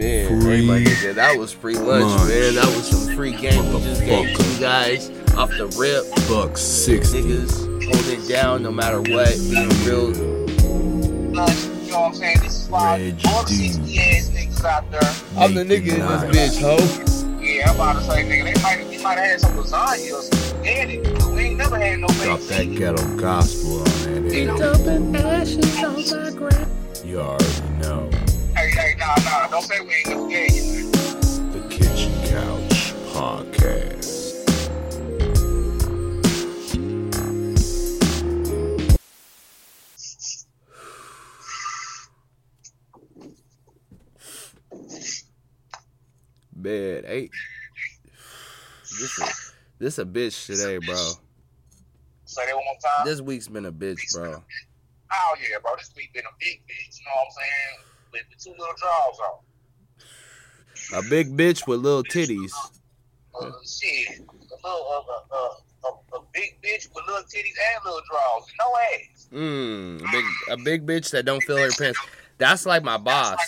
Man, everybody did. That was free lunch, Lunch. man. That was some free game we just gave you guys off the rip. Buck six Niggas hold it down no matter what. Being real. Lunch, you know what I'm saying? This is why Reg all the 60 ass niggas out there. I'm the nigga in this bitch, ho. Yeah, I'm about to say, nigga, they might, they might have had some lasagna or some spaghetti. but We ain't never had no Drop that chicken. ghetto gospel on that. You ass. know? dumping ashes on my ground. You already know. Hey, hey, nah, nah, don't say we ain't never gave you. The Kitchen Couch Podcast. Man, hey. This is this a bitch today, bro. Say that one more time. This week's been a bitch, bro. Oh, yeah, bro. This week been a big bitch. You know what I'm saying? With the two little draws on. A big bitch with little titties. Uh, shit. A little, uh, uh, uh, a, a big bitch with little titties and little draws and no ass. Mmm, a big a big bitch that don't feel her pants. That's like my boss.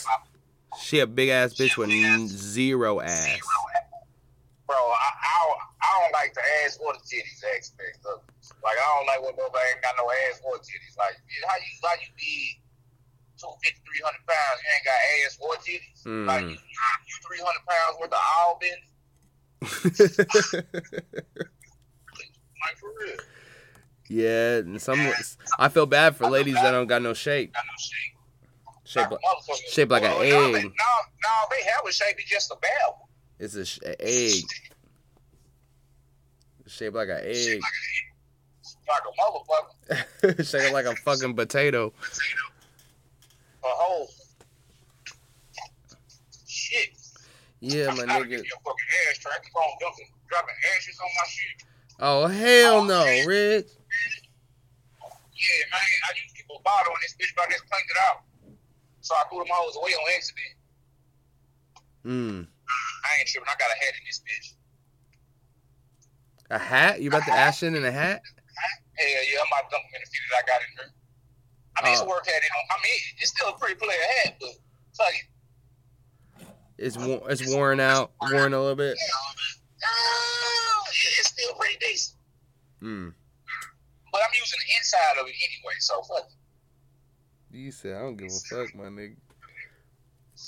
She a big ass bitch with n- zero ass. Bro, I, I, don't, I don't like the ass or the titties aspect. Like, I don't like when nobody ain't got no ass or titties. Like, how you, how you be 250, 300 pounds, you ain't got ass or titties? Like, you, Mm. you 300 pounds worth of all business? Like, for real. yeah, and some I feel bad for ladies that don't got no shape. Got no shape. Shape Like like, a motherfucker. shaped like an Well, no, they- egg. No, no, they have a shape, it's just a bad one. it's a, sh- a egg. Shaped like an egg. Like a motherfucker. Shaped like a fucking potato. A whole. Shit. Yeah, my nigga. give you a fucking ass track. Keep on dumping, dropping ashes on my shit. Oh hell no, Rich. Yeah, man. I used to keep a bottle on this bitch, but I just cleaned it out. So I threw them hoes away on accident. Mm. I ain't tripping. I got a hat in this bitch. A hat? You about to ash in in a hat? Hell yeah, I'm about to dump them in the few that I got in there. I mean, it's Oh. work at it. I mean, it's still a pretty player hat, but fuck it. It's it's worn out, worn a little bit. Oh, it's still pretty decent. Mm. But I'm using the inside of it anyway, so fuck it. You said I don't give a fuck, my nigga.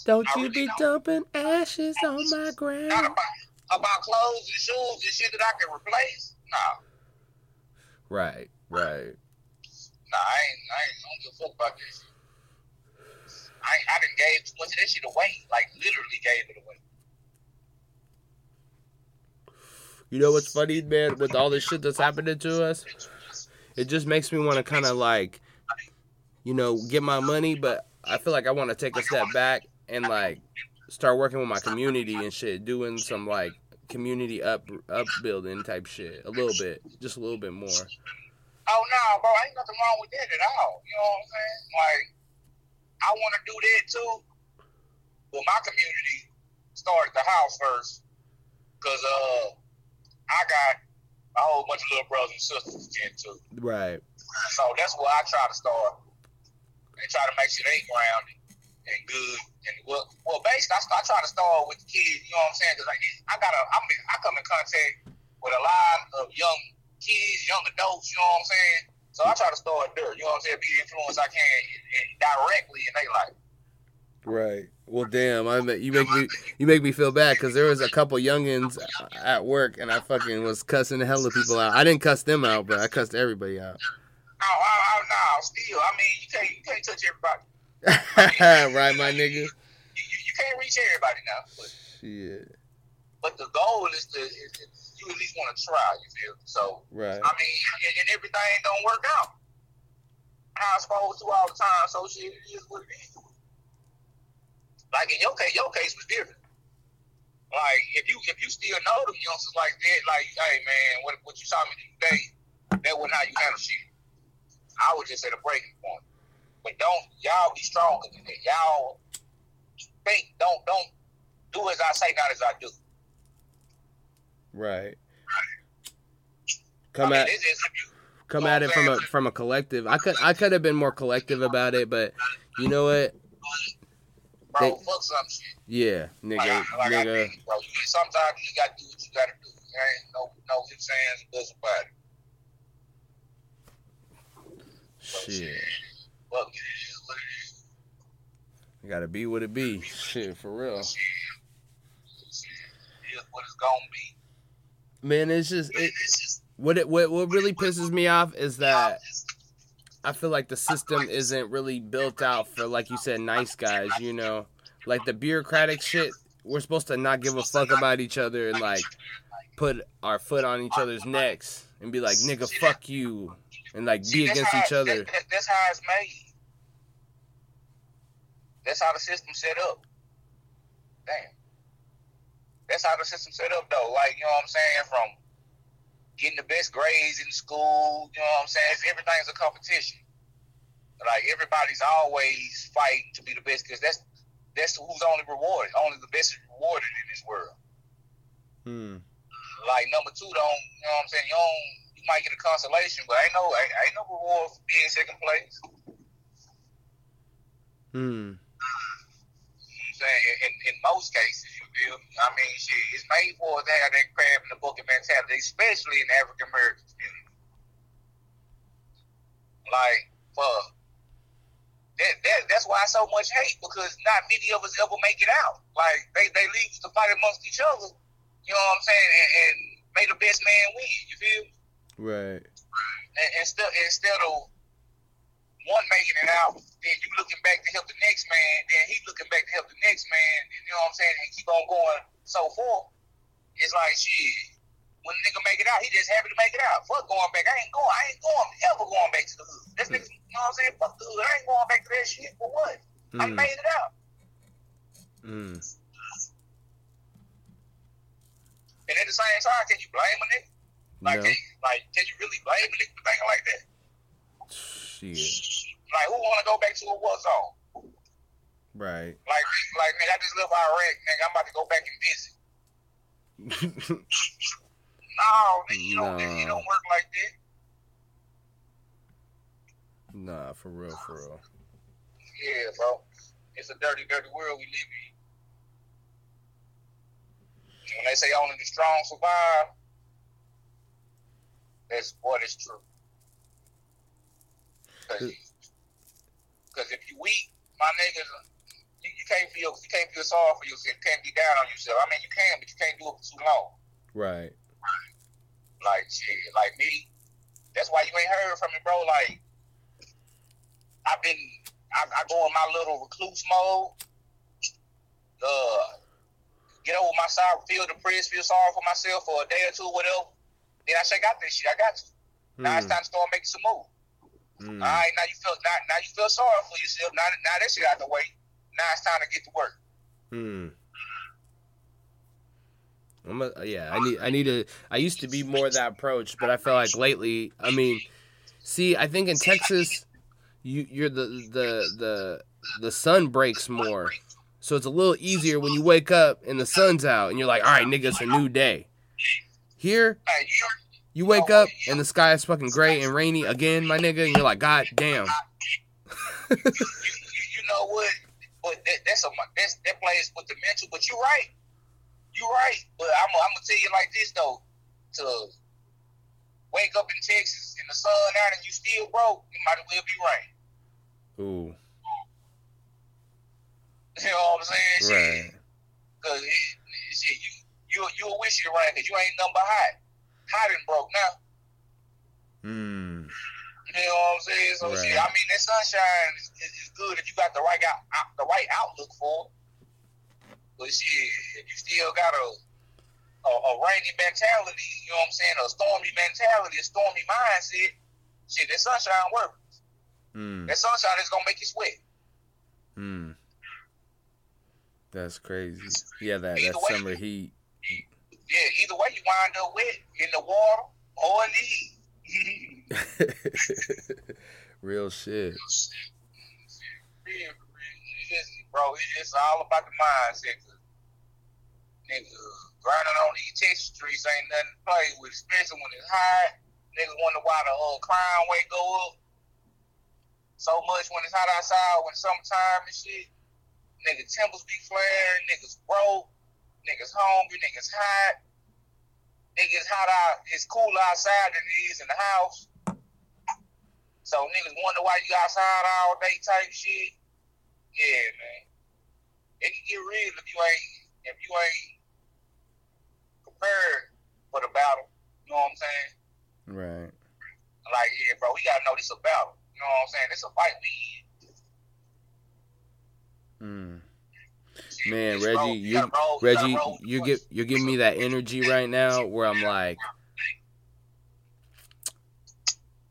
Don't you really be don't. dumping ashes on my Not ground. about, about clothes and shoes and shit that I can replace. Nah, Right, right. Nah, I ain't, I ain't, I don't give a fuck about this. I, I didn't gave too much of that shit away. Like, literally gave it away. You know what's funny, man? With all this shit that's happening to us, it just makes me want to kind of like, you know, get my money, but I feel like I want to take a step back and like start working with my community and shit, doing some like community up upbuilding type shit, a little bit, just a little bit more. Oh, no, bro, ain't nothing wrong with that at all. You know what I'm saying? Like, I want to do that too. But my community started the house first. Because uh, I got a whole bunch of little brothers and sisters into. Right. So that's where I try to start and try to make sure they grounded and good. And well, well, basically, I, I try to start with the kids. You know what I'm saying? Because I, I got a, I mean, I come in contact with a lot of young kids, young adults. You know what I'm saying? So I try to start there. You know what I'm saying? Be the influence I can directly in their life. Right. Well, damn, I you make me you make me feel bad because there was a couple youngins at work and I fucking was cussing the hell of people out. I didn't cuss them out, but I cussed everybody out. Oh, oh, oh, no, still, I mean, you can't, you can't touch everybody. right, my nigga. You, you, you can't reach everybody now. But Shit. But the goal is to is you at least want to try. You feel so. Right. I mean, and, and everything don't work out. How I'm supposed to all the time. So shit, it is what it is. Like in your case, your case was different. Like if you if you still know them youngsters like that, like hey man, what what you saw me today, that wasn't how you handle shit. I was just at a breaking point. But don't y'all be stronger than that. Y'all think don't don't do as I say, not as I do. Right. Come I mean, at it's come at it from a from a collective. I could I could have been more collective about it, but you know what? bro, They- fuck some shit. Yeah, Like, nigga, I, like I nigga. mean, bro, you, sometimes you gotta do what you gotta do. There ain't no no ifs, ands, and buts about it. Shit, Fuck it, it is what it is. gotta be what it be. Shit, for real. Shit. Shit. It is what it's gonna be. Man, it's just it. What it what what really pisses me off is that I feel like the system isn't really built out for like you said, nice guys. You know, like the bureaucratic shit. We're supposed to not give a fuck about each other and like put our foot on each other's necks and be like, nigga, fuck you, and like be against each other. that- that- that's how it's made. That's how the system's set up. Damn. That's how the system set up, though. Like, you know what I'm saying? From getting the best grades in school, you know what I'm saying? It's, everything's a competition. Like, everybody's always fighting to be the best because that's that's who's only rewarded. Only the best is rewarded in this world. Hmm. Like number two, don't you know what I'm saying? You don't you might get a consolation, but ain't no ain't, ain't no reward for being second place. Hmm. You know what I'm saying in, in most cases, you feel? me? I mean, shit, it's made for us to have that crab in the bucket mentality, especially in African American community. Like, fuck. That, that, that's why so much hate because not many of us ever make it out. Like they, they leave to fight amongst each other. You know what I'm saying? And, and may the best man win. You feel? me? Right. and instead instead of one making it out, then you looking back to help the next man, then he looking back to help the next man, and you know what I'm saying, and keep on going so forth. It's like shit. When a nigga make it out, he just happy to make it out. Fuck going back. I ain't going. I ain't going ever going back to the hood. That's niggas, you know what I'm saying? Fuck the hood. I ain't going back to that shit for what? I Hmm. made it out. Hmm. And at the same time, can you blame a nigga? Like, No. can, like, can you really blame a nigga for thinking like that? Shit. Like, who want to go back to a war zone? Right. Like, like, nigga, I just left Iraq, nigga. I'm about to go back and visit. No, nigga, you don't, Nah. don't work like that. nah, for real, for real. Yeah, bro. It's a dirty, dirty world we live in. When they say only the strong survive, that's what is true. Because if you weak, my niggas, you, you can't feel you can't feel sorry for yourself. You can't be down on yourself. I mean, you can, but you can't do it for too long. Right. Like shit, like me. That's why you ain't heard from me, bro. Like I've been, I, I go in my little recluse mode. Uh, get over my side, feel depressed, feel sorry for myself for a day or two, whatever. Then I say, got this shit. I got. Now it's Hmm. time to start making some move. Hmm. All right, now you feel now, now you feel sorry for yourself. Now, now that shit out the way. Now it's time to get to work. Hmm. I'm a, yeah, I need I need to I used to be more that approach, but I feel like lately, I mean, see, I think in Texas you you're the the the the sun breaks more. So it's a little easier when you wake up and the sun's out and you're like, "All right, nigga, it's a new day." Here, you, wake up and the sky is fucking gray and rainy again, my nigga, and you're like, "God damn." you, you, you know what? But that, that's a that's that plays with the mental. But you're right. You're right. But I'm I'm gonna tell you like this though. To wake up in Texas in the sun out and you still broke, you might as well be right. Ooh. You know what I'm saying? Shit. Right. Cause it, shit, you you you'll wish it right because you ain't nothing but hot. Hot and broke now. Hmm. You know what I'm saying? So Right. I mean that sunshine is, is, is good if you got the right out, out the right outlook for it. But shit, if you still got a, a a rainy mentality, you know what I'm saying, a stormy mentality, a stormy mindset, shit, that sunshine works. Hmm. That sunshine is gonna make you sweat. Hmm. That's crazy. Yeah, that Either that way. summer heat. Yeah, either way you wind up wet in the water or in the heat. Real shit. real, real. Bro, it's just all about the mindset. Nigga, grinding on these Texas streets ain't nothing to play with, especially when it's hot. Niggas wonder why the uh, crime rate go up so much when it's hot outside, when it's summertime and shit. niggas temples be flaring, niggas broke, niggas hungry, niggas hot. Niggas hot out, it's cooler outside than it is in the house. So niggas wonder why you outside all day type shit. Yeah, man. It can get real if you ain't if you ain't prepared for the battle. You know what I'm saying? Right. Like, yeah, bro, we gotta know this a battle. You know what I'm saying? This a fight we Mm. Man, Just roll- Reggie, you roll- gotta Reggie, roll you get you're giving me that energy right now where I'm like,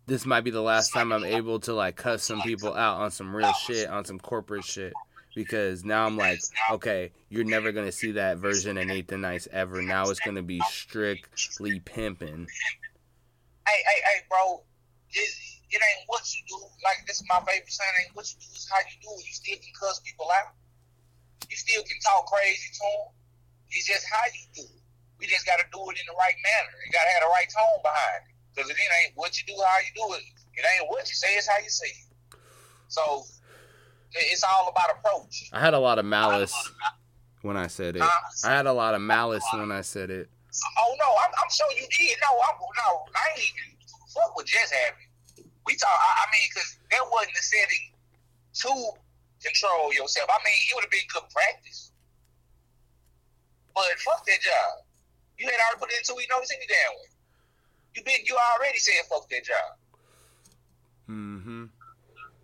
this might be the last time I'm able to like cuss some people out on some real shit, on some corporate shit. Because now I'm like, okay, you're never gonna see that version of Nathan Nice ever. Now it's gonna be strictly pimping. Hey, hey, hey, bro. It, it ain't what you do. Like this is my favorite saying. Ain't what you do is how you do it. You still can cuss people out. You still can talk crazy to him. It's just how you do it. We just got to do it in the right manner. You got to have the right tone behind it. Because it ain't what you do, how you do it. It ain't what you say, it's how you say it. So it's all about approach. I had a lot of malice when I said it. Huh? I had a lot of malice when I said it. Oh no, I'm, I'm sure you did. No, I'm no, I ain't even fuck what just happened. We talk. I, I mean, because that wasn't the setting to control yourself. I mean, it would have been good practice. But fuck that job. You had already put it. You know it's any damn way. You been. You already said fuck that job. Mm-hmm.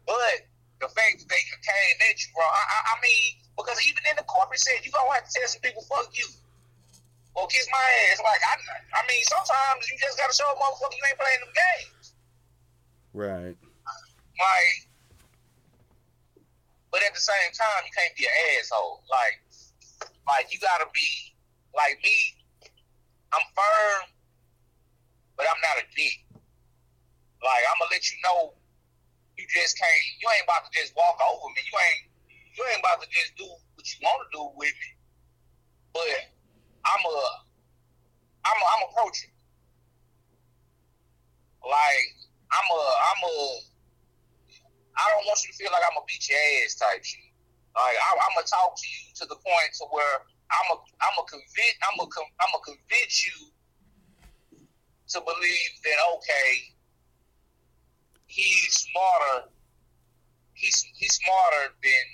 But the fact that they came at you, bro. I, I, I mean, because even in the corporate set, you gonna have to tell some people fuck you. Or kiss my ass. Like I, I mean, sometimes you just gotta show a motherfucker you ain't playing them games. Right. Like, but at the same time, you can't be an asshole. Like, like you gotta be like me. I'm firm, but I'm not a dick. Like I'm gonna let you know, you just can't. You ain't about to just walk over me. You ain't. You ain't about to just do what you want to do with me. But I'm a. I'm a, I'm approaching. Like I'm a. I'm a. I don't want you to feel like I'm a beat your ass type shit. Like I, I'm gonna talk to you to the point to where I'm a, I'm a convince, I'm a, I'm a convince you to believe that okay, he's smarter. He's he's smarter than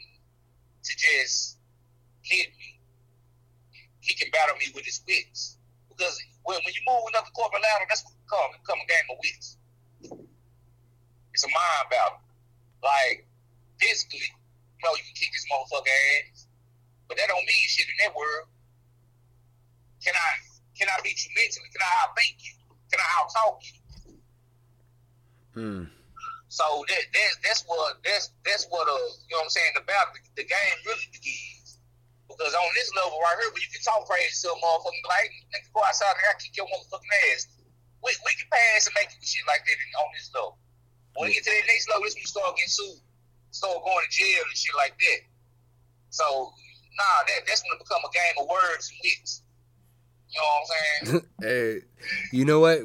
to just hit me. He can battle me with his wits because when, when you move the corporate ladder, that's what come a game of wits. It's a mind battle. Like physically, you know, you can kick this motherfucker ass, but that don't mean shit in that world. Can I can I beat you mentally? Can I outthink you? Can I outtalk you? Hmm. So that, that that's what that's that's what uh you know what I'm saying the battle the game really begins. Because on this level right here, where you can talk crazy to a motherfucking like and go outside there and kick your motherfucking ass. We, we can pass and make shit like that on this level. When we get to that next level, this when you start getting sued, start going to jail and shit like that. So nah, that that's when it become a game of words and wits. You know what I'm saying? hey, you know what?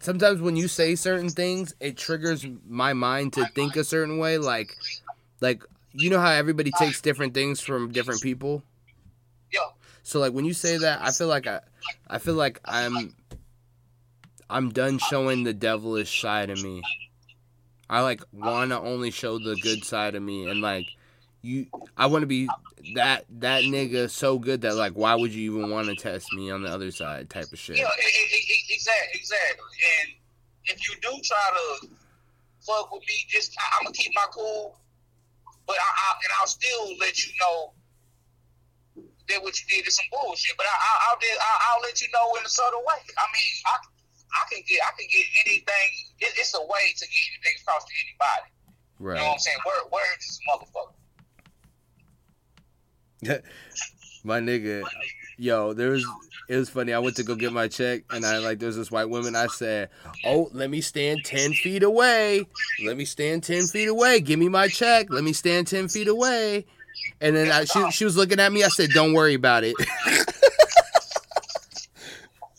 Sometimes when you say certain things, it triggers my mind to think a certain way. Like, like you know how everybody takes different things from different people. Yeah. So like when you say that, I feel like I, I feel like I'm, I'm done showing the devilish side of me. I like want to only show the good side of me, and like you, I want to be that that nigga so good that like why would you even want to test me on the other side type of shit. Yeah, exactly, exactly. And if you do try to fuck with me, just I'm gonna keep my cool, but I, I and I'll still let you know that what you did is some bullshit. But I, I, I'll I, I'll let you know in a subtle way. I mean, I, I can get I can get anything. It, it's a way to get anything across to anybody. Right. You know what I'm saying? Word, words is motherfucker. my nigga, yo, there was it was funny. I went to go get my check, and I like there's this white woman. I said, "Oh, let me stand ten feet away. Let me stand ten feet away. Give me my check. Let me stand ten feet away." And then I, she she was looking at me. I said, "Don't worry about it."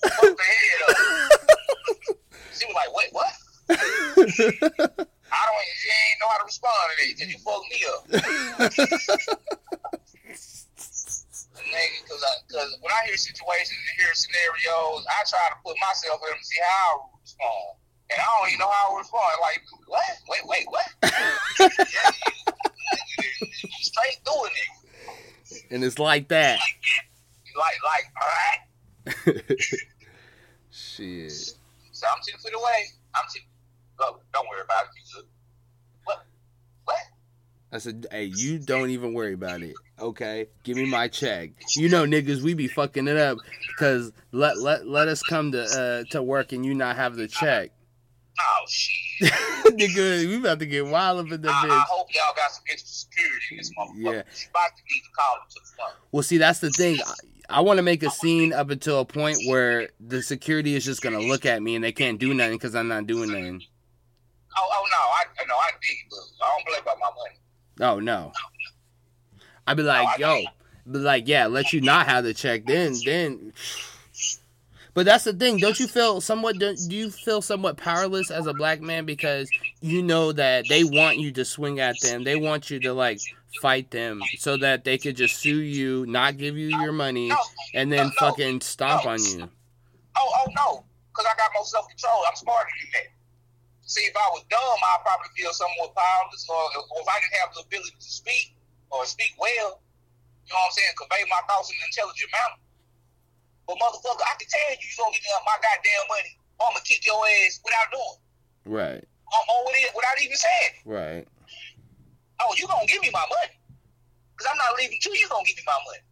Fuck the head up. she was like, "Wait, what?" I don't. She ain't know how to respond to that because you fucked me up. Nigga, because when I hear situations and hear scenarios, I try to put myself in them to see how I would respond. And I don't even know how I would respond. Like, what? Wait, wait, what? you, you straight doing it. and it's like that. Like, like, all right. Shit. So I'm ten feet away. I'm ten. Look, don't worry about it. You good? What? What? I said, hey, you don't even worry about it. Okay, give me my check. You know, niggas, we be fucking it up because let let let us come to uh, to work and you not have the check. Oh shit. Nigga, we about to get wild up in the I, I hope y'all got some extra security in this motherfucker. Yeah. About to need to call to the front. Well, see, that's the thing. I, I want to make a scene up until a point where the security is just gonna look at me and they can't do nothing because I'm not doing nothing. Oh, oh no, I no, I dig, but I don't play about my money. Oh no. I'd be like, yo, be like, yeah, let you not have the check. Then, then. But that's the thing. Don't you feel somewhat? Do you feel somewhat powerless as a black man because you know that they want you to swing at them? They want you to like fight them so that they could just sue you, not give you your money, and then fucking stomp on you. Oh, oh no, because I got more self control. I'm smarter than that. See, if I was dumb, I'd probably feel somewhat powerless, or, or if I didn't have the ability to speak or speak well, you know what I'm saying, convey my thoughts in an intelligent manner. But motherfucker, I can tell you, you gonna give me my goddamn money, I'm gonna kick your ass without doing, it. Right, or, or with- without even saying. it. right. Oh, you gonna give me my money? Cause I'm not leaving you. You gonna give me my money.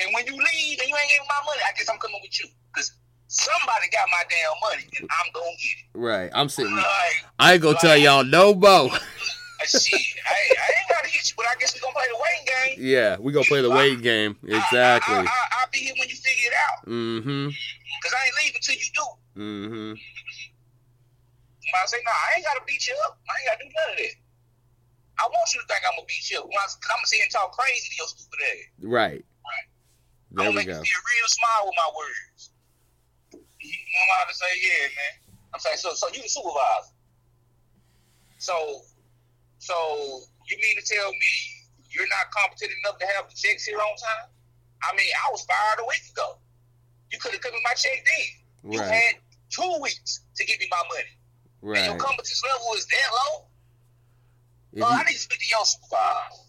And when you leave and you ain't giving my money, I guess I'm coming with you. Cause somebody got my damn money, and I'm gonna get it. Right. I'm sitting. Like, I ain't gonna tell y'all no uh, shit, I, I ain't gotta hit you, but I guess we gonna play the waiting game. yeah, we gonna play the waiting game. Exactly. I, I, I, I'll be here when you figure it out. Mm-hmm. Cause I ain't leaving till you do. Mm-hmm. I say, nah, I ain't gotta beat you up. I ain't gotta do none of that. I want you to think I'm gonna beat you up. I'm gonna sit and talk crazy to your stupid ass. Right. There I'm we gonna make go. you feel real smile with my words. You know how to say, yeah, man. I'm saying, so, so you the supervisor. So, so you mean to tell me you're not competent enough to have the checks here on time? I mean, I was fired a week ago. You could have given my check then. You Right. had two weeks to give me my money. And your competence level is that low? If Well, I need to speak to your supervisor.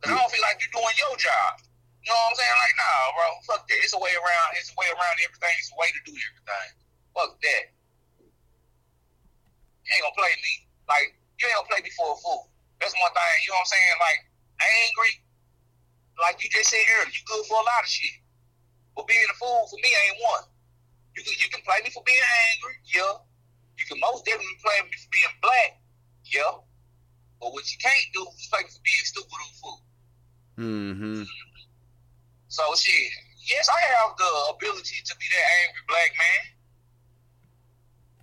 Cause I don't feel like you're doing your job. You know what I'm saying? Like, nah, bro, fuck that. It's a way around. It's a way around everything. It's a way to do everything. Fuck that. You ain't gonna play me. Like, you ain't gonna play me for a fool. That's one thing. You know what I'm saying? Like, angry. Like you just said earlier, you good for a lot of shit. But being a fool for me ain't one. You can, you can play me for being angry, yeah. You can most definitely play me for being black, yeah. But what you can't do is play me for being stupid or fool. Mm-hmm. So shit, yes, I have the ability to be that angry black man.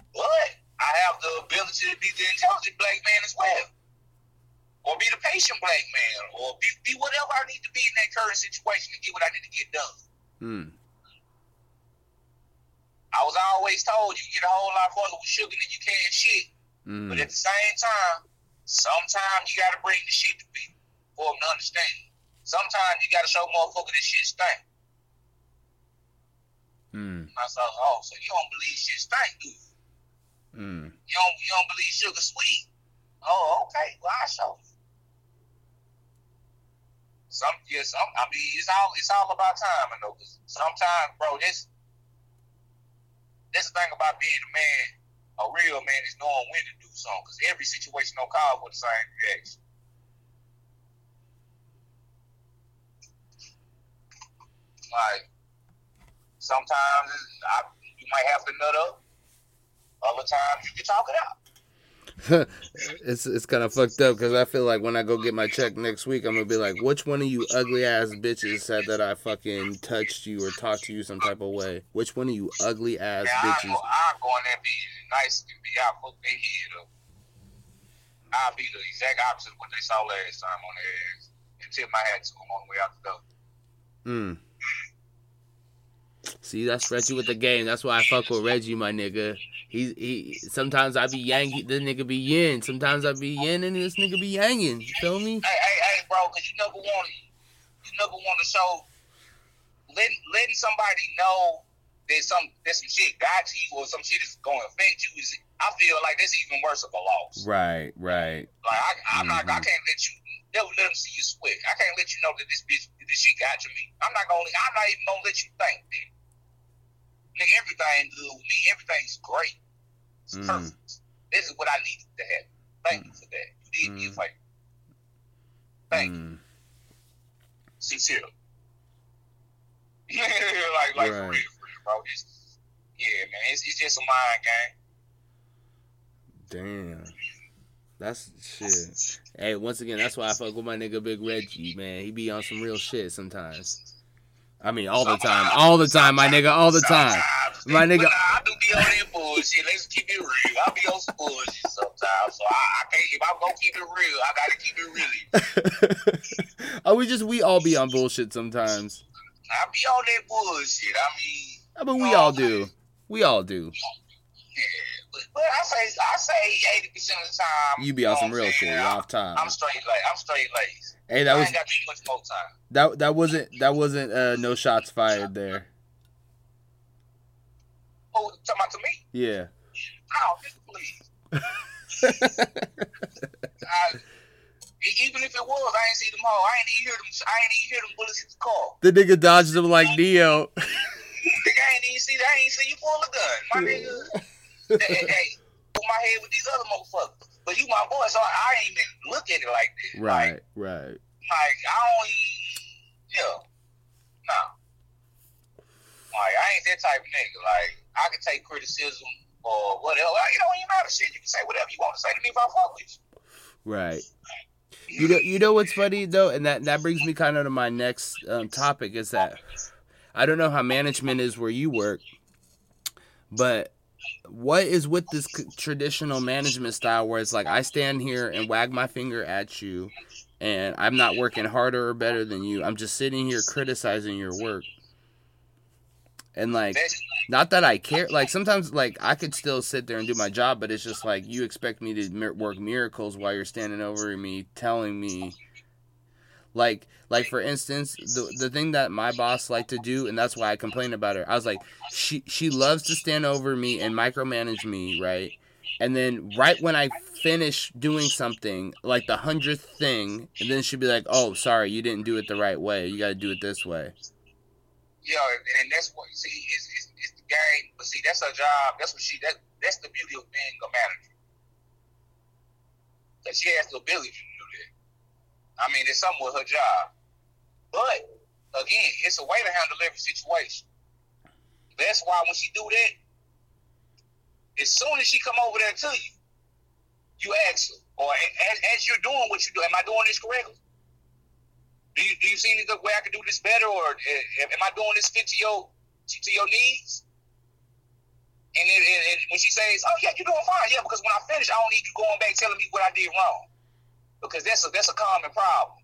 But I have the ability to be the intelligent black man as well. Or be the patient black man. Or be, be whatever I need to be in that current situation to get what I need to get done. Mm. I was always told you can get a whole lot further with sugar than you can shit. But Mm. at the same time, sometimes you gotta bring the shit to people for them to understand. Sometimes you gotta show motherfucker this shit stink. Mm. I said, oh, so you don't believe shit stink, do you? Mm. You don't, you don't believe sugar sweet? Oh, okay. Well, I show you. Some, yeah, some. I mean, it's all, it's all about time, I know. Cause sometimes, bro, this, this the thing about being a man, a real man is knowing when to do something. Cause every situation don't call for the same reaction. Like sometimes I, you might have to nut up. Other times you can talk it out. it's it's kind of fucked up because I feel like when I go get my check next week, I'm gonna be like, which one of you ugly ass bitches said that I fucking touched you or talked to you some type of way? Which one of you ugly ass Yeah, bitches? I'm going there be nice and be out fuck their head up. I'll be the exact opposite of what they saw last time on their ass and tip my hat to them on the way out the door. Mm. See, that's Reggie with the game. That's why I fuck with Reggie, my nigga. He he. Sometimes I be yang, this nigga be yin. Sometimes I be yin, and this nigga be yanging. You feel me? Hey, hey, hey, bro, because you never want to, you never want to show letting letting somebody know that some that some shit got to you or some shit is going to affect you is I feel like that's even worse of a loss. Right, right. Like I, I'm not, I Mhm. can't let you never let them see you sweat. I can't let you know that this bitch, this shit got to me. I'm not gonna, I'm not even gonna let you think that. Nigga, everything good with me. Everything's great. It's Mhm. perfect. This is what I needed to have. Thank you for that. You did me a Mhm. favor. Thank you. Mm. Sincere. like, like for real, for real, bro. It's, yeah, man. It's, it's just a mind game. Damn. That's shit. Hey, once again, that's why I fuck with my nigga Big Reggie, man. He be on some real shit sometimes. I mean, all the time. All the time, my nigga, all the time. My nigga- I do be on that bullshit. Let's keep it real. I be on some bullshit sometimes. So I, can't. If I'm gonna keep it real, I gotta keep it really. oh, we just we all be on bullshit sometimes. I be on that bullshit. I mean, I mean, we all do. We all do. yeah. But, I say, I say, eighty percent of the time, You be on some real shit. saying? You I'm, off time. I'm straight like I'm straight laced. Hey, that I was ain't got too much more time. that that wasn't that wasn't uh, no shots fired there. Oh, talking about to me? Yeah. Oh, please. I, even if it was, I ain't see them all. I ain't even hear them. I ain't even hear them bullets hit the car. The nigga dodges them like Neo. Nigga, I ain't even see. I ain't see you pull a gun. My nigga, hey, hey, put my head with these other motherfuckers. But you my boy, so I, I ain't even look at it like that. Like, Right, right. like I don't. even- Yeah, nah. Like I ain't that type of nigga. Like I can take criticism or whatever. Like, it don't even matter. Shit, you can say whatever you want to say to me if I fuck with you. Right. You know, you know what's funny though, and that that brings me kind of to my next um, topic is that I don't know how management is where you work, but what is with this traditional management style where it's like I stand here and wag my finger at you, and I'm not working harder or better than you. I'm just sitting here criticizing your work, and like not that I care. Like sometimes, like I could still sit there and do my job, but it's just like you expect me to work miracles while you're standing over me, telling me, like, like for instance, the the thing that my boss liked to do, and that's why I complained about her. I was like, she she loves to stand over me and micromanage me, right? And then right when I finish doing something, like the hundredth thing, and then she'd be like, "Oh, sorry, you didn't do it the right way. You got to do it this way." Yeah, and that's what see. It's, it's, it's the game, but see, that's her job. That's what she. That that's the beauty of being a manager. That she has the ability. I mean, it's something with her job. But again, it's a way to handle every situation. That's why when she do that, as soon as she come over there to you, you ask her, or as, as you're doing what you do, am I doing this correctly? Do you do you see any way I can do this better, or uh, am I doing this fit to your to, your needs? And, it, when she says, "Oh yeah, you're doing fine," yeah, because when I finish, I don't need you going back telling me what I did wrong, because that's a that's a common problem.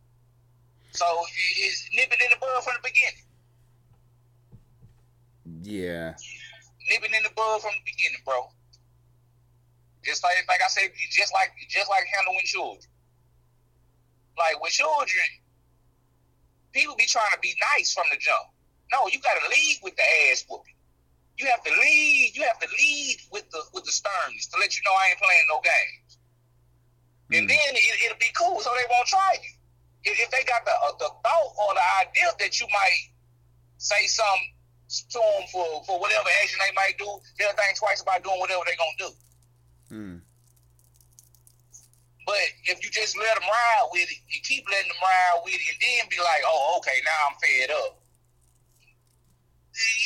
So it- it's nip it in the bud from the beginning. Yeah. Nip it in the bud from the beginning, bro. Just like like I said, just like just like handling children. Like with children, people be trying to be nice from the jump. No, you got to lead with the ass whooping. You have to lead. You have to lead with the with the sternness to let you know I ain't playing no games. And Mm. then it, it'll be cool, so they won't try you. If, if they got the uh, the thought or the idea that you might say something to them for for whatever action they might do, they'll think twice about doing whatever they're gonna do. Mm. But if you just let them ride with it, you keep letting them ride with it, and then be like, oh, okay, now I'm fed up.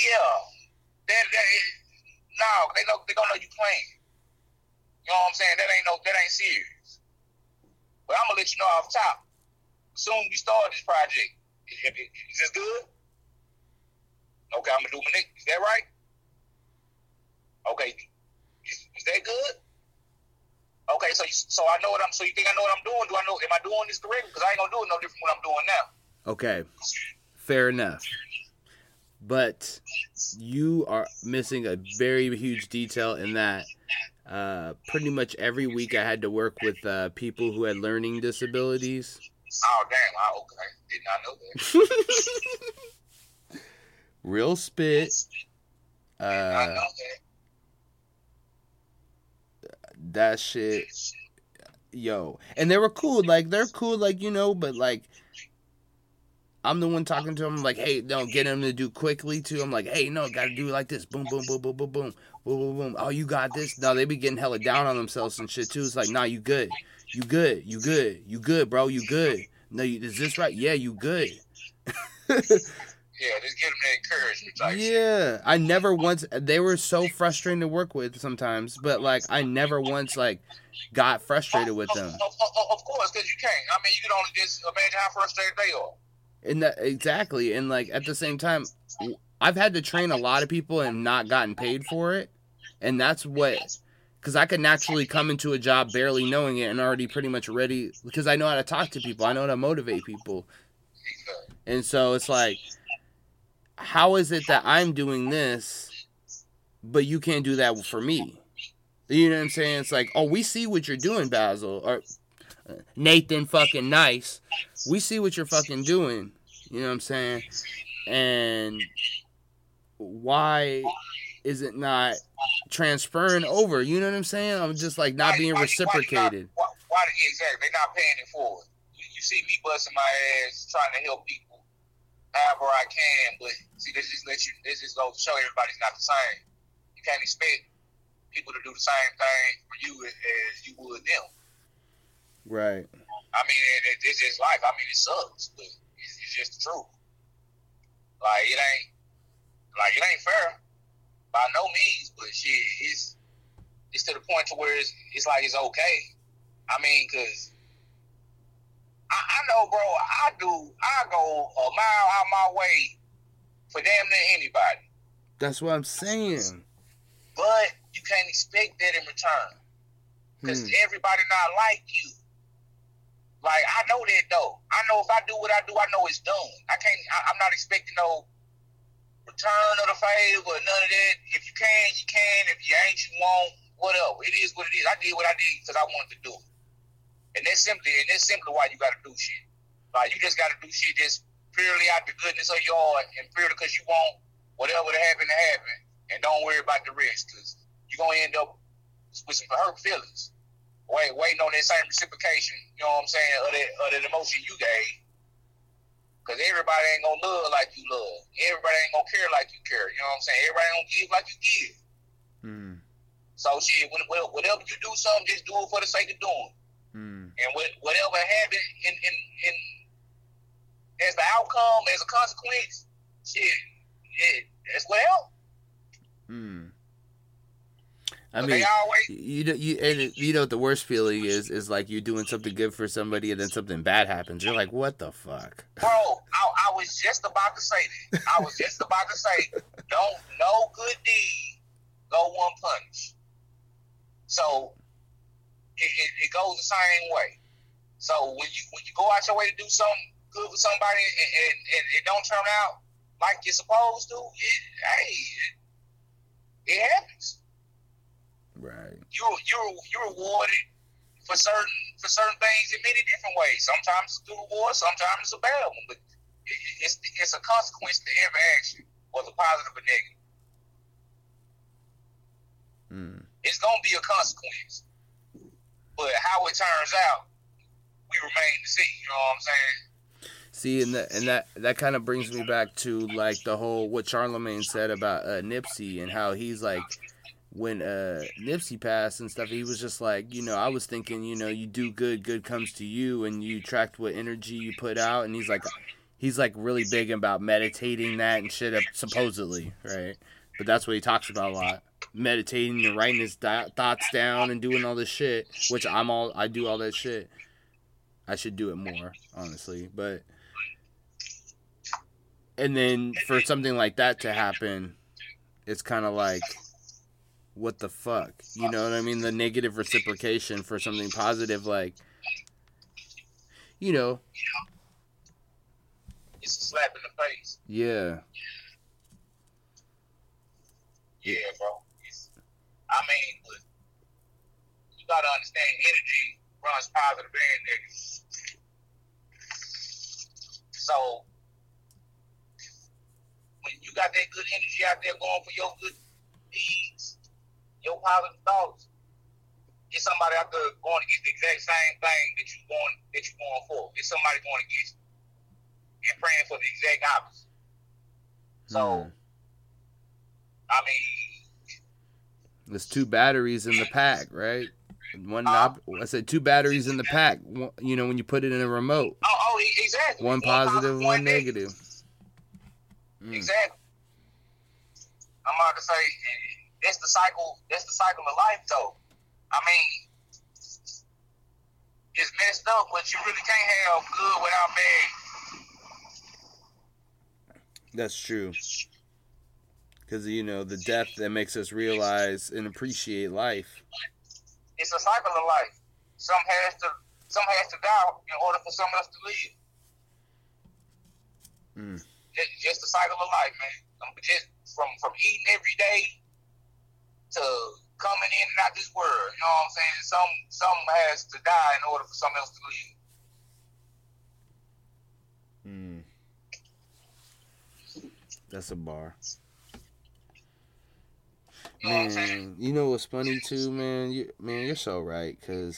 Yeah, that that is, no, they know they gonna know you playing. You know what I'm saying? That ain't no, that ain't serious. But I'm gonna let you know off top. Soon we start this project. Is, is this good? Okay, I'm gonna do my. Is that right? Okay, is, is that good? Okay, so so I know what I'm. So you think I know what I'm doing? Do I know? Am I doing this correct? Because I ain't gonna do it no different what I'm doing now. Okay, fair enough. But you are missing a very huge detail in that uh, pretty much every week I had to work with uh, people who had learning disabilities. Oh damn! I, okay, Did not know that. Real spit. Uh, know that. that shit, yo. And they were cool. Like they're cool. Like you know, but like. I'm the one talking to them, like, hey, don't get him to do quickly too. I'm like, hey, no, gotta do it like this. Boom, boom, boom, boom, boom, boom, boom, boom, boom. Oh, you got this? No, they be getting hella down on themselves and shit too. It's like, nah, you good. You good. You good. You good, bro. You good. No, you, is this right? Yeah, you good. Yeah, just give them the encouragement. Like, Yeah, I never once. They were so frustrating to work with sometimes, but like I never once like got frustrated with them. Of, of, of, of course, because you can't. I mean, you can only just imagine how frustrated they are. And that exactly, and like at the same time, I've had to train a lot of people and not gotten paid for it, and that's what. Because I could naturally come into a job barely knowing it and already pretty much ready. Because I know how to talk to people, I know how to motivate people, and so it's like, how is it that I'm doing this, but you can't do that for me? You know what I'm saying? It's like, oh, we see what you're doing, Basil, or Nathan, fucking nice. We see what you're fucking doing. You know what I'm saying? And why is it not transferring over? You know what I'm saying? I'm just like not Why- being why- why- reciprocated. Why, why, exactly? They're not paying it forward. You, you see me busting my ass trying to help people however I can, but see, this just let you. This just goes to show everybody's not the same. You can't expect people to do the same thing for you as you would them. Right. I mean, it, it, it's just life. I mean, it sucks, but it's, it's just the truth. Like it ain't, like it ain't fair by no means. But shit, it's it's to the point to where it's, it's like it's okay. I mean, cause I, I know, bro. I do. I go a mile out my way for damn near anybody, That's what I'm saying. but you can't expect that in return. Cause Hmm. everybody not like you. Like I know that though. I know if I do what I do, I know it's done. I can't. I, I'm not expecting no return of the favor or none of that. If you can, you can. If you ain't, you won't. Whatever. It is what it is. I did what I did because I wanted to do it. And that's simply, and that's simply why you got to do shit. Like you just got to do shit just purely out the goodness of your heart and purely because you want whatever to happen to happen, and don't worry about the rest because you're gonna end up with some hurt feelings. Wait, waiting on that same reciprocation, you know what I'm saying, of that, of that emotion you gave. Because everybody ain't gonna love like you love. Everybody ain't gonna care like you care. You know what I'm saying? Everybody ain't gonna give like you give. Hmm. So shit, when- when- whatever you do something, just do it for the sake of doing. it. Hmm. And what- whatever happen in, in, in as the outcome, as a consequence, shit, it, that's what helped. Hmm. I mean, they always you know, you and it- you know what the worst feeling is is like you're doing something good for somebody and then something bad happens. You're like, what the fuck? Bro, I, I was just about to say that. I was just about to say, don't no good deed go unpunished. So it, it, it goes the same way. So when you when you go out your way to do something good for somebody and, and, and it don't turn out like you're supposed to, it, hey, it, it happens. Right. You you you're rewarded for certain for certain things in many different ways. Sometimes it's a good reward, sometimes it's a bad one, but it, it's it's a consequence to every action, whether positive or negative. Hmm. It's gonna be a consequence, but how it turns out, we remain to see. You know what I'm saying? See, and that and that that kind of brings me back to like the whole what Charlemagne said about uh, Nipsey and how he's like when uh Nipsey passed and stuff. He was just like, you know, I was thinking, you know, you do good, good comes to you, and you track what energy you put out. And he's like, he's like really big about meditating that and shit. Supposedly, right? But that's what he talks about a lot. Meditating and writing his th- thoughts down and doing all this shit, which I'm all I do all that shit. I should do it more, honestly, but and then for something like that to happen, it's kind of like, what the fuck? You know what I mean? The negative reciprocation for something positive, like, you know, It's a slap in the face. yeah, Yeah, bro. It's, I mean, but you gotta understand, energy runs positive and negative. So when you got that good energy out there going for your good deeds, your positive thoughts, get somebody out there going to get the exact same thing that you going that you going for. Get somebody going to get you and praying for the exact opposite. So Hmm. I mean, There's two batteries in the pack, right? One op- I said two batteries in the pack. You know when you put it in a remote, oh, oh, exactly. one positive, one negative. Mm. Exactly. I'm about to say that's the cycle. That's the cycle of life, though. I mean, it's messed up, but you really can't have good without bad. That's true. Because you know the depth that makes us realize and appreciate life. It's a cycle of life. Some has to, some has to die in order for someone else to live. Mm. Just, just the cycle of life, man. Just from from eating every day to coming in and out this world. You know what I'm saying? Some some has to die in order for someone else to live. Mm. That's a bar. You know what I'm saying? Man, you know what's funny too, man? You, man, you're so right. Cause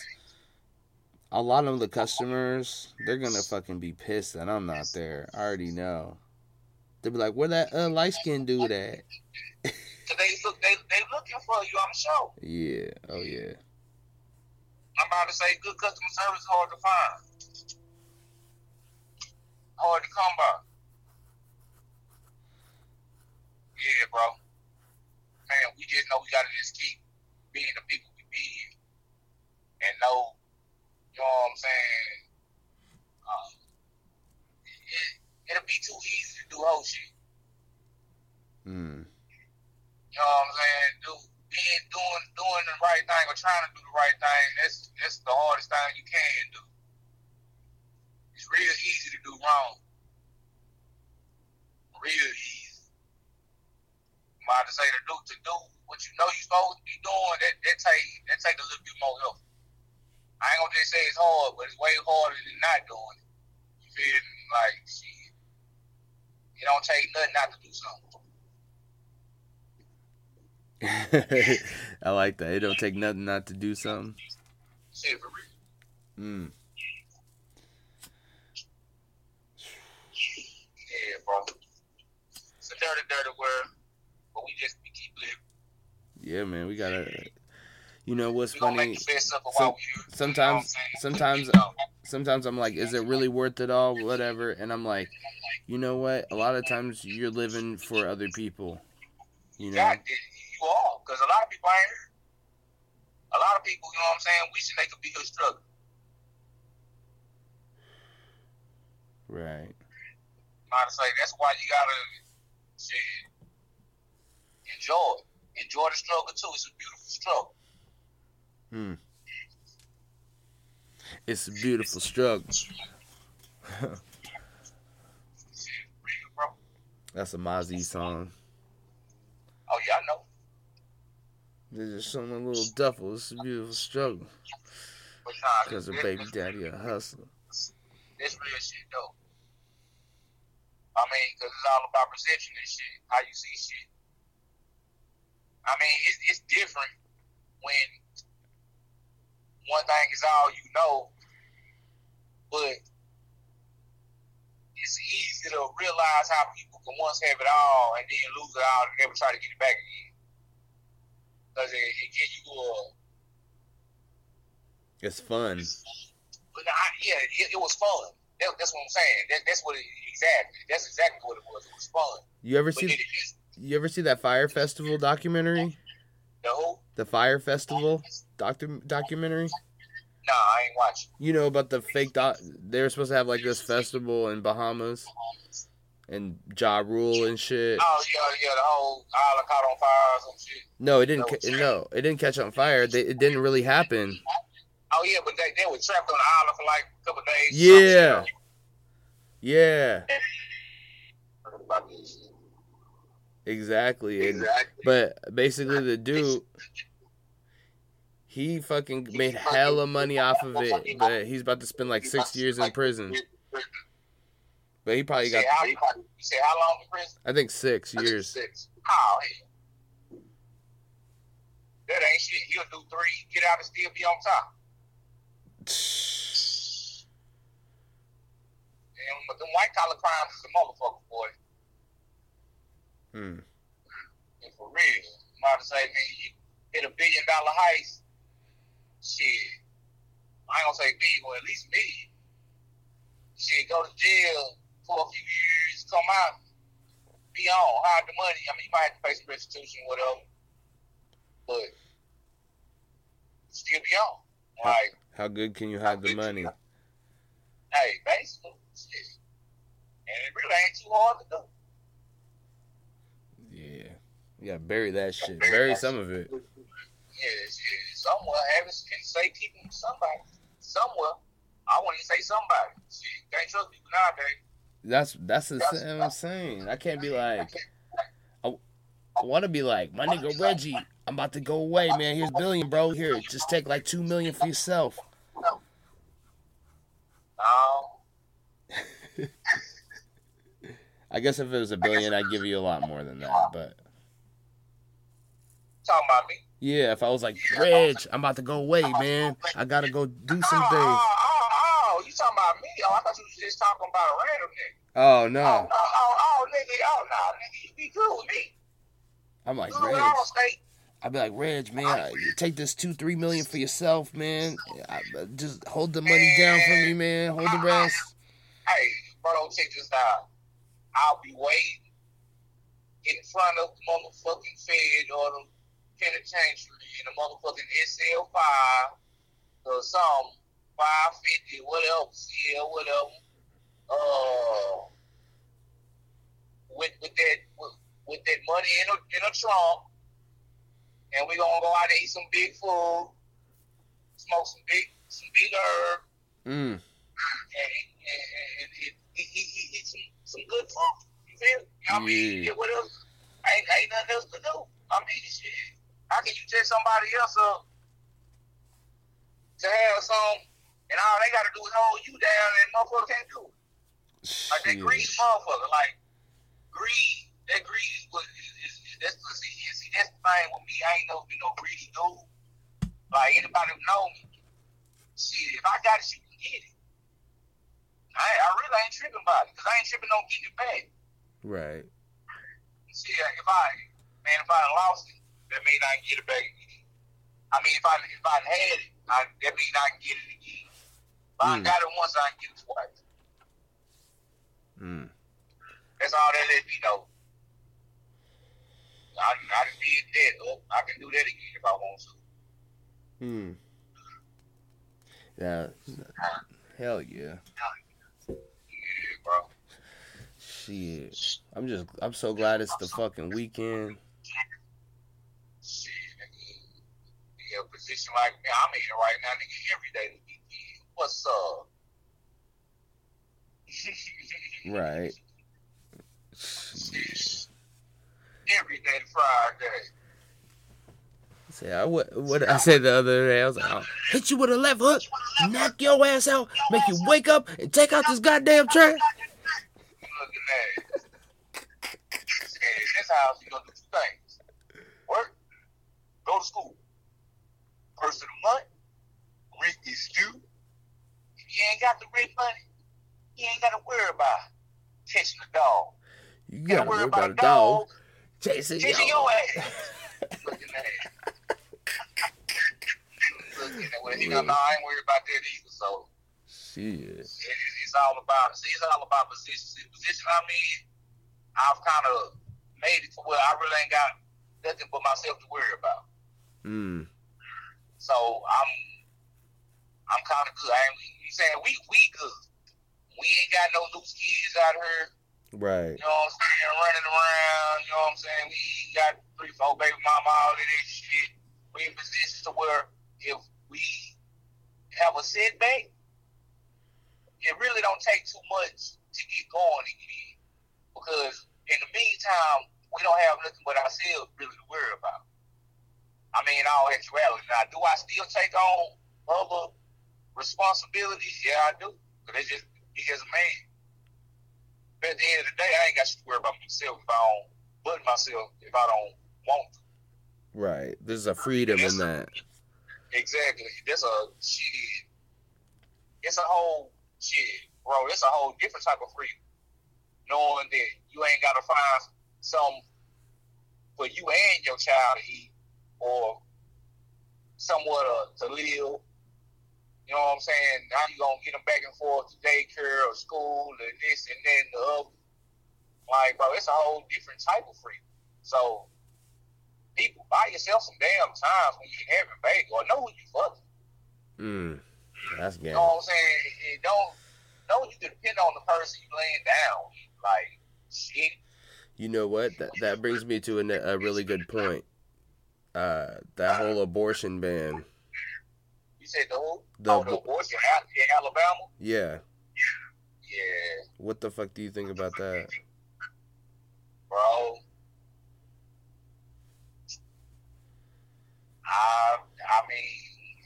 a lot of the customers, they're gonna fucking be pissed that I'm not there. I already know. They'll be like, "Where that uh, light skin dude at?" Cause they look, they they looking for you the show. Yeah. Oh yeah. I'm about to say, good customer service is hard to find, hard to come by. Yeah, bro. Man, we just know we gotta just keep being the people we be, and know, you know what I'm saying. Um, it, it'll be too easy to do whole shit. Mm. You know what I'm saying? Do being doing doing the right thing or trying to do the right thing. That's that's the hardest thing you can do. It's real easy to do wrong. Real easy. I'm about to say to do to do what you know you're supposed to be doing. That that take that take a little bit more help. I ain't gonna just say it's hard, but it's way harder than not doing it. You feel me? Like shit. It don't take nothing not to do something. I like that. It don't take nothing not to do something. Shit for real. Mm. Yeah, bro. It's a dirty, dirty world, but we just we keep living. Yeah, man. We gotta. You know what's funny? make the best of it So- while we here. sometimes- You know what I'm saying? sometimes- sometimes I'm like, is it really worth it all? Whatever. And I'm like, you know what? A lot of times you're living for other people. You know? You are, because a lot of people ain't here. A lot of people, you know what I'm saying, wishing they could be here struggling. Right. To say that's why you gotta shit, enjoy. Enjoy the struggle too. It's a beautiful struggle. Hmm. It's a beautiful struggle. Shit, real, bro. That's a Mozzie song. Oh yeah, I know. There's just some little duffel. It's a beautiful struggle. Because her baby daddy a hustler. This real shit though. I mean, because it's all about perception and shit, how you see shit. I mean, it's, it's different when one thing is all you know, but it's easy to realize how people can once have it all and then lose it all and never try to get it back again. Because it, it gives you a It's fun. But I, yeah, it, it was fun. That, that's what I'm saying. That, that's what it, exactly. That's exactly what it was. It was fun. You ever But see? just You ever see that Fyre Festival documentary? the whole. The Fyre Festival doctor documentary. Nah, I ain't watching. You know about the fake doc? They were supposed to have like this festival in Bahamas, and Ja Rule and shit. Oh yeah, yeah. The whole island caught on fire or some shit. No, it didn't. ca- No, it didn't catch on fire. They, it didn't really happen. Oh yeah, but they, they were trapped on the island for like a couple of days. Yeah. Yeah, Some shit. About this shit. exactly. And Exactly. but basically, the dude, he fucking made hella money off of it, but he's about to spend like six years in prison. But he You probably got, how, you said how long in prison? I think six years. Six. Oh, hell. That ain't shit. He'll do three, get out and still be on top. And but them white collar crimes is a motherfucker, boy. Hmm. And for real. I'm about to say, man, you hit a billion dollar heist. Shit. I ain't gonna say billion, well, at least million. Shit, go to jail for a few years, come out, be on, hide the money. I mean, you might have to pay some restitution, or whatever. But still be on. Like, How good can you hide the money? hey, basically, shit. And it really ain't too hard to do. Yeah. Yeah, bury that shit. Bury some of it. Yes, yes. Somewhere, Evans can say people somebody. Somewhere. I want to say somebody. Shit, can't trust people nowadays. That's that's the thing I'm saying. I can't be like I, I want to be like my nigga Reggie. I'm about to go away, man. Here's a billion, bro. Here, just take like two million for yourself. No. Um, I guess if it was a billion, I'd give you a lot more than that. But Talking about me. yeah, if I was like Reg, I'm about to go away, man. I gotta go do some things. Talking about me? Oh, I thought you was just talking about a random nigga. Oh Oh, no, oh, oh, oh, nigga, oh, no, nigga, you be cool with me. I'm like Reg. I'd be like Reg, man. I- you take this two, three million for yourself, man. I, just hold the money down for me, man. Hold the rest. Hey, bro, check this out. I'll be waiting in front of the motherfucking Fed or the penitentiary in the motherfucking SL5 or some 550, whatever, CL, whatever. Uh, with, with that with, with that money in a, in a trunk, and we gonna go out and eat some big food, smoke some big some big herb, Mm. and, and, and, and eat, eat, eat, eat some, some good food. You feel? I mean, Yeah. yeah. what else? Ain't, ain't nothing else to do. I mean, shit. How can you tell somebody else up to have some, and all they got to do is hold you down, and motherfucker can't do it. Like that greed, motherfucker. Like greed, that greed is what is, is, is that's the see, see that's the thing with me. I ain't never been no greedy dude. Like anybody who know me, shit, if I got it, you can get it. I, I really ain't tripping about it because I ain't tripping on getting it back. Right. See, if I man, if I lost it, that means I can get it back again. I mean, if I if I had it, I, that means I can get it again. If I done Mm. got it once, I can get it twice. Mm. That's all that let me know. I, I did that. Oh, I can do that again if I want to. Hmm. Yeah. Hell yeah. Yeah, bro. Shit. I'm just. I'm so glad it's the fucking weekend. Shit, nigga. In a position like me, I'm in it right now, nigga, every day. What's up? Right. Every day Friday. Say, I, what, what I said the other day, I was like, I'll hit you with a left hook, knock your ass out, make you wake up and take out this goddamn trash. Look at that. In this house, you gonna do two things. Work, go to school. First of the month, rent is due. You ain't got the rent money, you ain't gotta worry about catching the dog. You You gotta worry about a dog chasing chasing your your ass. Look at at you know, no, I ain't worried about that either. So Shit. it, it's all about see, it's all about position. See, position I'm in, I've kind of made it to where I really ain't got nothing but myself to worry about. Mm. So I'm I'm kind of good. I ain't saying we we good. We ain't got no loose kids out here. Right. You know what I'm saying? Running around. You know what I'm saying? We got three, four baby mama, all of that shit. We in position to where if we have a setback, it really don't take too much to get going again. Because in the meantime, we don't have nothing but ourselves really to worry about. I mean, all actuality. Now, do I still take on other responsibilities? Yeah, I do. But it's just, a man. at the end of the day, I ain't got shit to worry about myself if I don't put myself if I don't want to. Right. There's a freedom in that. Exactly. That's a shit. It's a whole shit, bro. It's a whole different type of freedom. Knowing that you ain't gotta find some for you and your child to eat or somewhere to, to live. You know what I'm saying? Now you gonna get them back and forth to daycare or school and this and then the other. Like, bro, it's a whole different type of freedom. So, people buy yourself some damn times when you're having baby or know who you fucking. Mm. That's good. You know what I'm saying? It don't know you can depend on the person you laying down. Like shit. You know what? That that brings me to a, a really good point. Uh, that whole abortion ban. You said the who? The oh, the bo- abortion in Alabama. Yeah. Yeah, What the fuck do you think about that? bro. I I mean,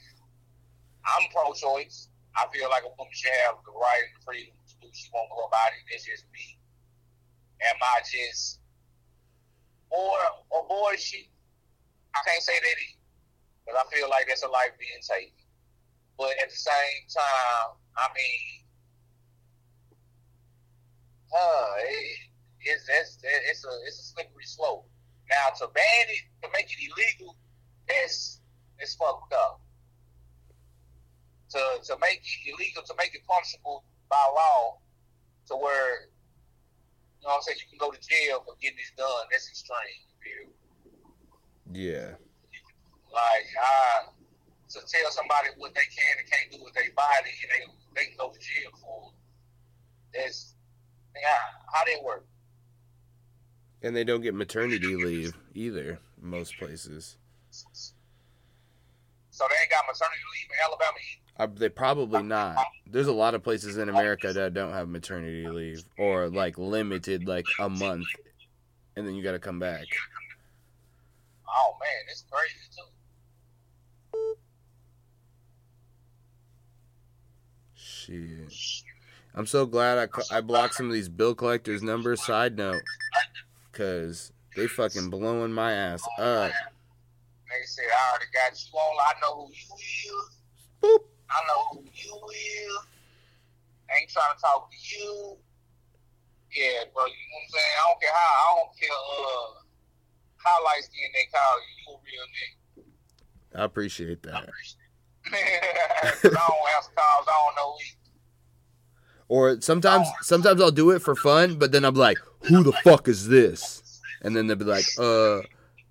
I'm pro-choice. I feel like a woman should have the right and the freedom to do what she wants with her body. That's just me. Am I just or abortion? I can't say that either. Because I feel like that's a life being taken. But at the same time, I mean, uh, it, it's that- it's a it's a slippery slope. Now to ban it to make it illegal, that's it's fucked up. To to make it illegal, to make it punishable by law, to where you know what I'm saying, you can go to jail for getting this done. That's extreme. you feel? Yeah. Like I to tell somebody what they can and can't do with their body, and they they can go to jail for. That's yeah, how they work. And they don't get maternity leave either. Most places. So they ain't got maternity leave in Alabama either. Uh, they probably not. There's a lot of places in America that don't have maternity leave or like limited, like a month, and then you got to come back. Oh man, it's crazy too. Shit. I'm so glad I, I blocked some of these bill collectors' numbers. Side note, cause they fucking blowing my ass up. They said I already got you on. I know who you is. Boop. I know who you is. ain't trying to talk to you. Yeah, bro. You know what I'm saying? I don't care how. I don't care uh how light skin they call you. You a real nigga. I appreciate that. 'Cause I don't answer calls. I don't know either. Or sometimes, sometimes I'll do it for fun, but then I'm like, "Who the fuck is this?" And then they'll be like, "Uh,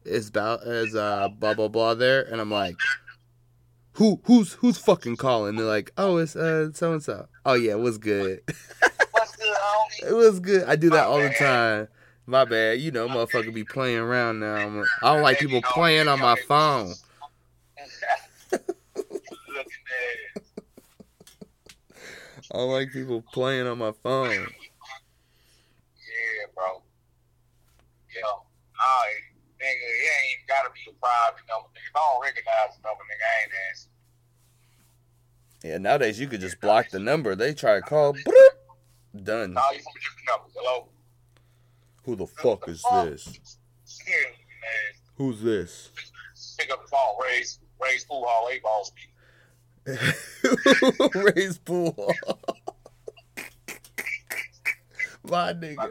is about as uh blah blah blah there," and I'm like, "Who who's who's fucking calling?" They're like, "Oh, it's uh so and so." Oh yeah, it was good. What's good, homie? It was good. I do that all the time. My bad. You know, motherfucker be playing around now. I don't like people playing on my phone. Looking at I don't like people playing on my phone. Yeah, bro. Yeah. I nigga, it ain't gotta be a private number. Nigga, if I don't recognize the number, nigga, I ain't asking. Yeah, nowadays you could just block the number. They try to call. bloop, Done. Call you from a different number. Hello? Who the fuck is this? Yeah. Who's this? Pick up the phone, raise, raise pool hall, eight ball speed. Raise pool. My nigga. uh,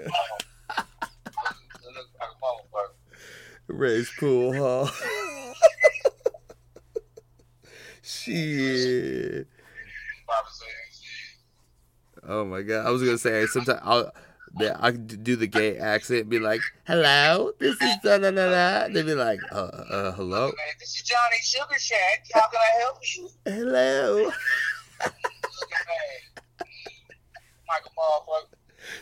look like a motherfucker. Raise pool hall. Shit. Probably saying shit. Oh my god. I was gonna say sometimes I'll I do the gay accent and be like, Hello, this is da da da da. They'd be like, uh, uh, hello? This is Johnny Sugar Shack. How can I help you? Hello. That. Motherfucker.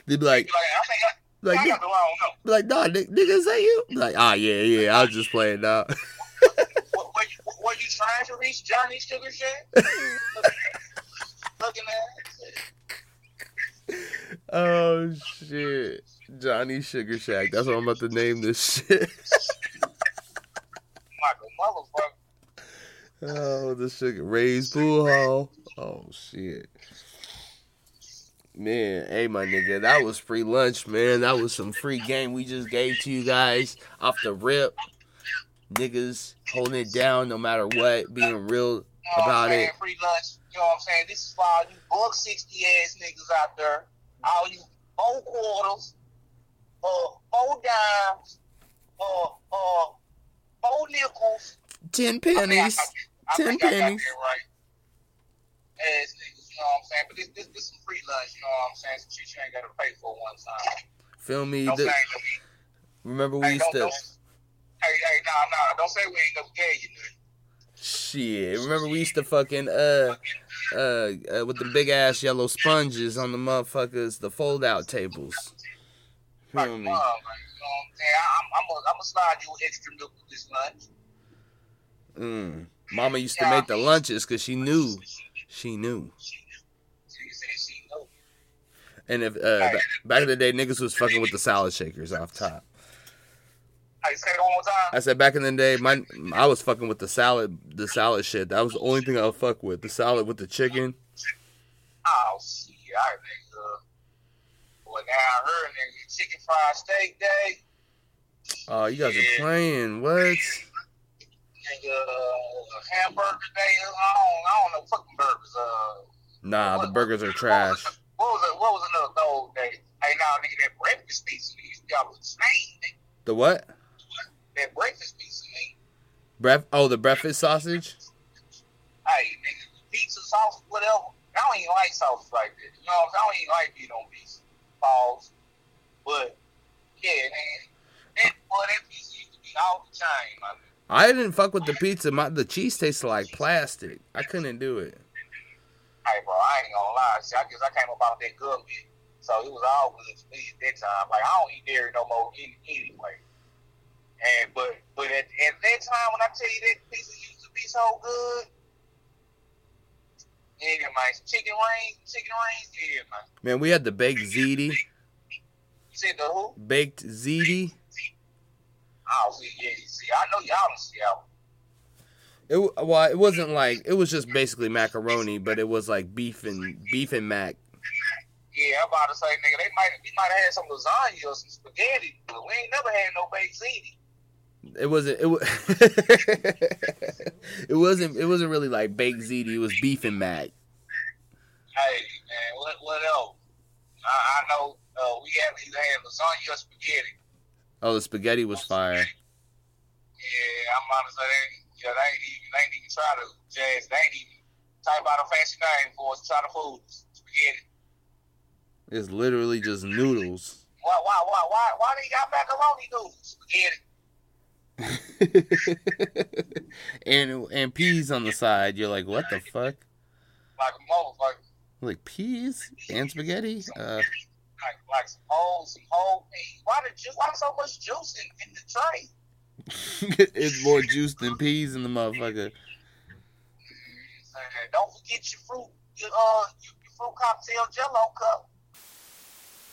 They'd be like, like, I think I, like, I got the wrong number. like, nah, ni- nigga, is that you? Be like, ah, yeah, yeah, I was just playing. What, were, you, trying to reach Johnny Sugar Shack? Looking at oh shit, Johnny Sugar Shack. That's what I'm about to name this shit. like a motherfucker. Oh, the sugar raised pool hall. Oh shit. Man, hey my nigga, that was free lunch, man. That was some free game we just gave to you guys off the rip. Niggas holding it down no matter what, being real You know about it. Free lunch. You know what I'm saying? This is for all you buck sixty ass niggas out there. All you four quarters, uh, four dimes, uh, uh, four nickels. Ten I I pennies. I Ten think I got pennies. right. Ass niggas, you know what I'm saying? But this, this, this some free lunch. You know what I'm saying? Some shit you ain't gotta pay for one time. Feel me? Don't The- say, remember we hey, used don't, to don't, hey, hey, nah, nah, don't say we ain't never gave you nothing. shit. Remember we used to fucking uh uh, uh with the big ass yellow sponges on the motherfuckers, the fold out tables. Like, Feel mom, me? like, you know what I'm saying? I, I'm, I'm gonna slide you extra milk with this lunch. Mm. Mama used to Yeah. make the lunches because she knew, she knew. She said she know. And if uh, ba- back in the day, niggas was fucking with the salad shakers off top. Hey, say it one more time. I said back in the day, my I was fucking with the salad, the salad shit. That was the only thing I would fuck with. The salad with the chicken. Oh, shit. I nigga. Well, now I heard nigga chicken fried steak day. Oh, you guys Yeah. are playing. What? Nigga, uh, hamburger day. I don't, I don't know fucking burgers. Uh, Nah, the burgers are trash. What was it? What was another old day? Hey, now nigga, that breakfast pizza used to be off the chain. The what? That breakfast pizza, nigga. Bref- oh, the breakfast sausage. Hey, nigga, pizza sauce, whatever. I don't even like sauce like that. You know? I don't even like meat on pizza. Pause. But, yeah, man. That, boy, that pizza used to be off the nigga. I didn't fuck with the pizza. My the cheese tasted like plastic. I couldn't do it. Hey, bro, I ain't gonna lie. See, I guess I came about that good meat. So it was all good to me at that time. Like, I don't eat dairy no more anyway. And, but, but at, at that time, when I tell you that pizza used to be so good, yeah, man. Chicken wings, chicken wings, yeah, man. Man, we had the baked ziti. You said the who? Baked ziti. Oh, see, yeah, you see, I know y'all don't see out. It well, it wasn't like it was just basically macaroni, but it was like beef and beef and mac. Yeah, I'm about to say, nigga, they might we might have had some lasagna or some spaghetti, but we ain't never had no baked ziti. It wasn't. It was. it wasn't. It wasn't really like baked ziti. It was beef and mac. Hey, man, what what else? I, I know uh, we either had lasagna or spaghetti. Oh, the spaghetti was fire. Yeah, I'm about to say, they, ain't even they ain't even try to jazz. They ain't even type out a fancy name for us. Try to food spaghetti. It's literally just noodles. Why why why why why they got macaroni noodles? Spaghetti. and and peas on the side. You're like, what the fuck? Like a motherfucker. Like peas and spaghetti? Uh, Like like some whole some whole meat. Why the juice? Why so much juice in, in the tray? it's more juice than peas in the motherfucker. Don't forget your fruit, your uh, your, fruit cocktail Jello cup.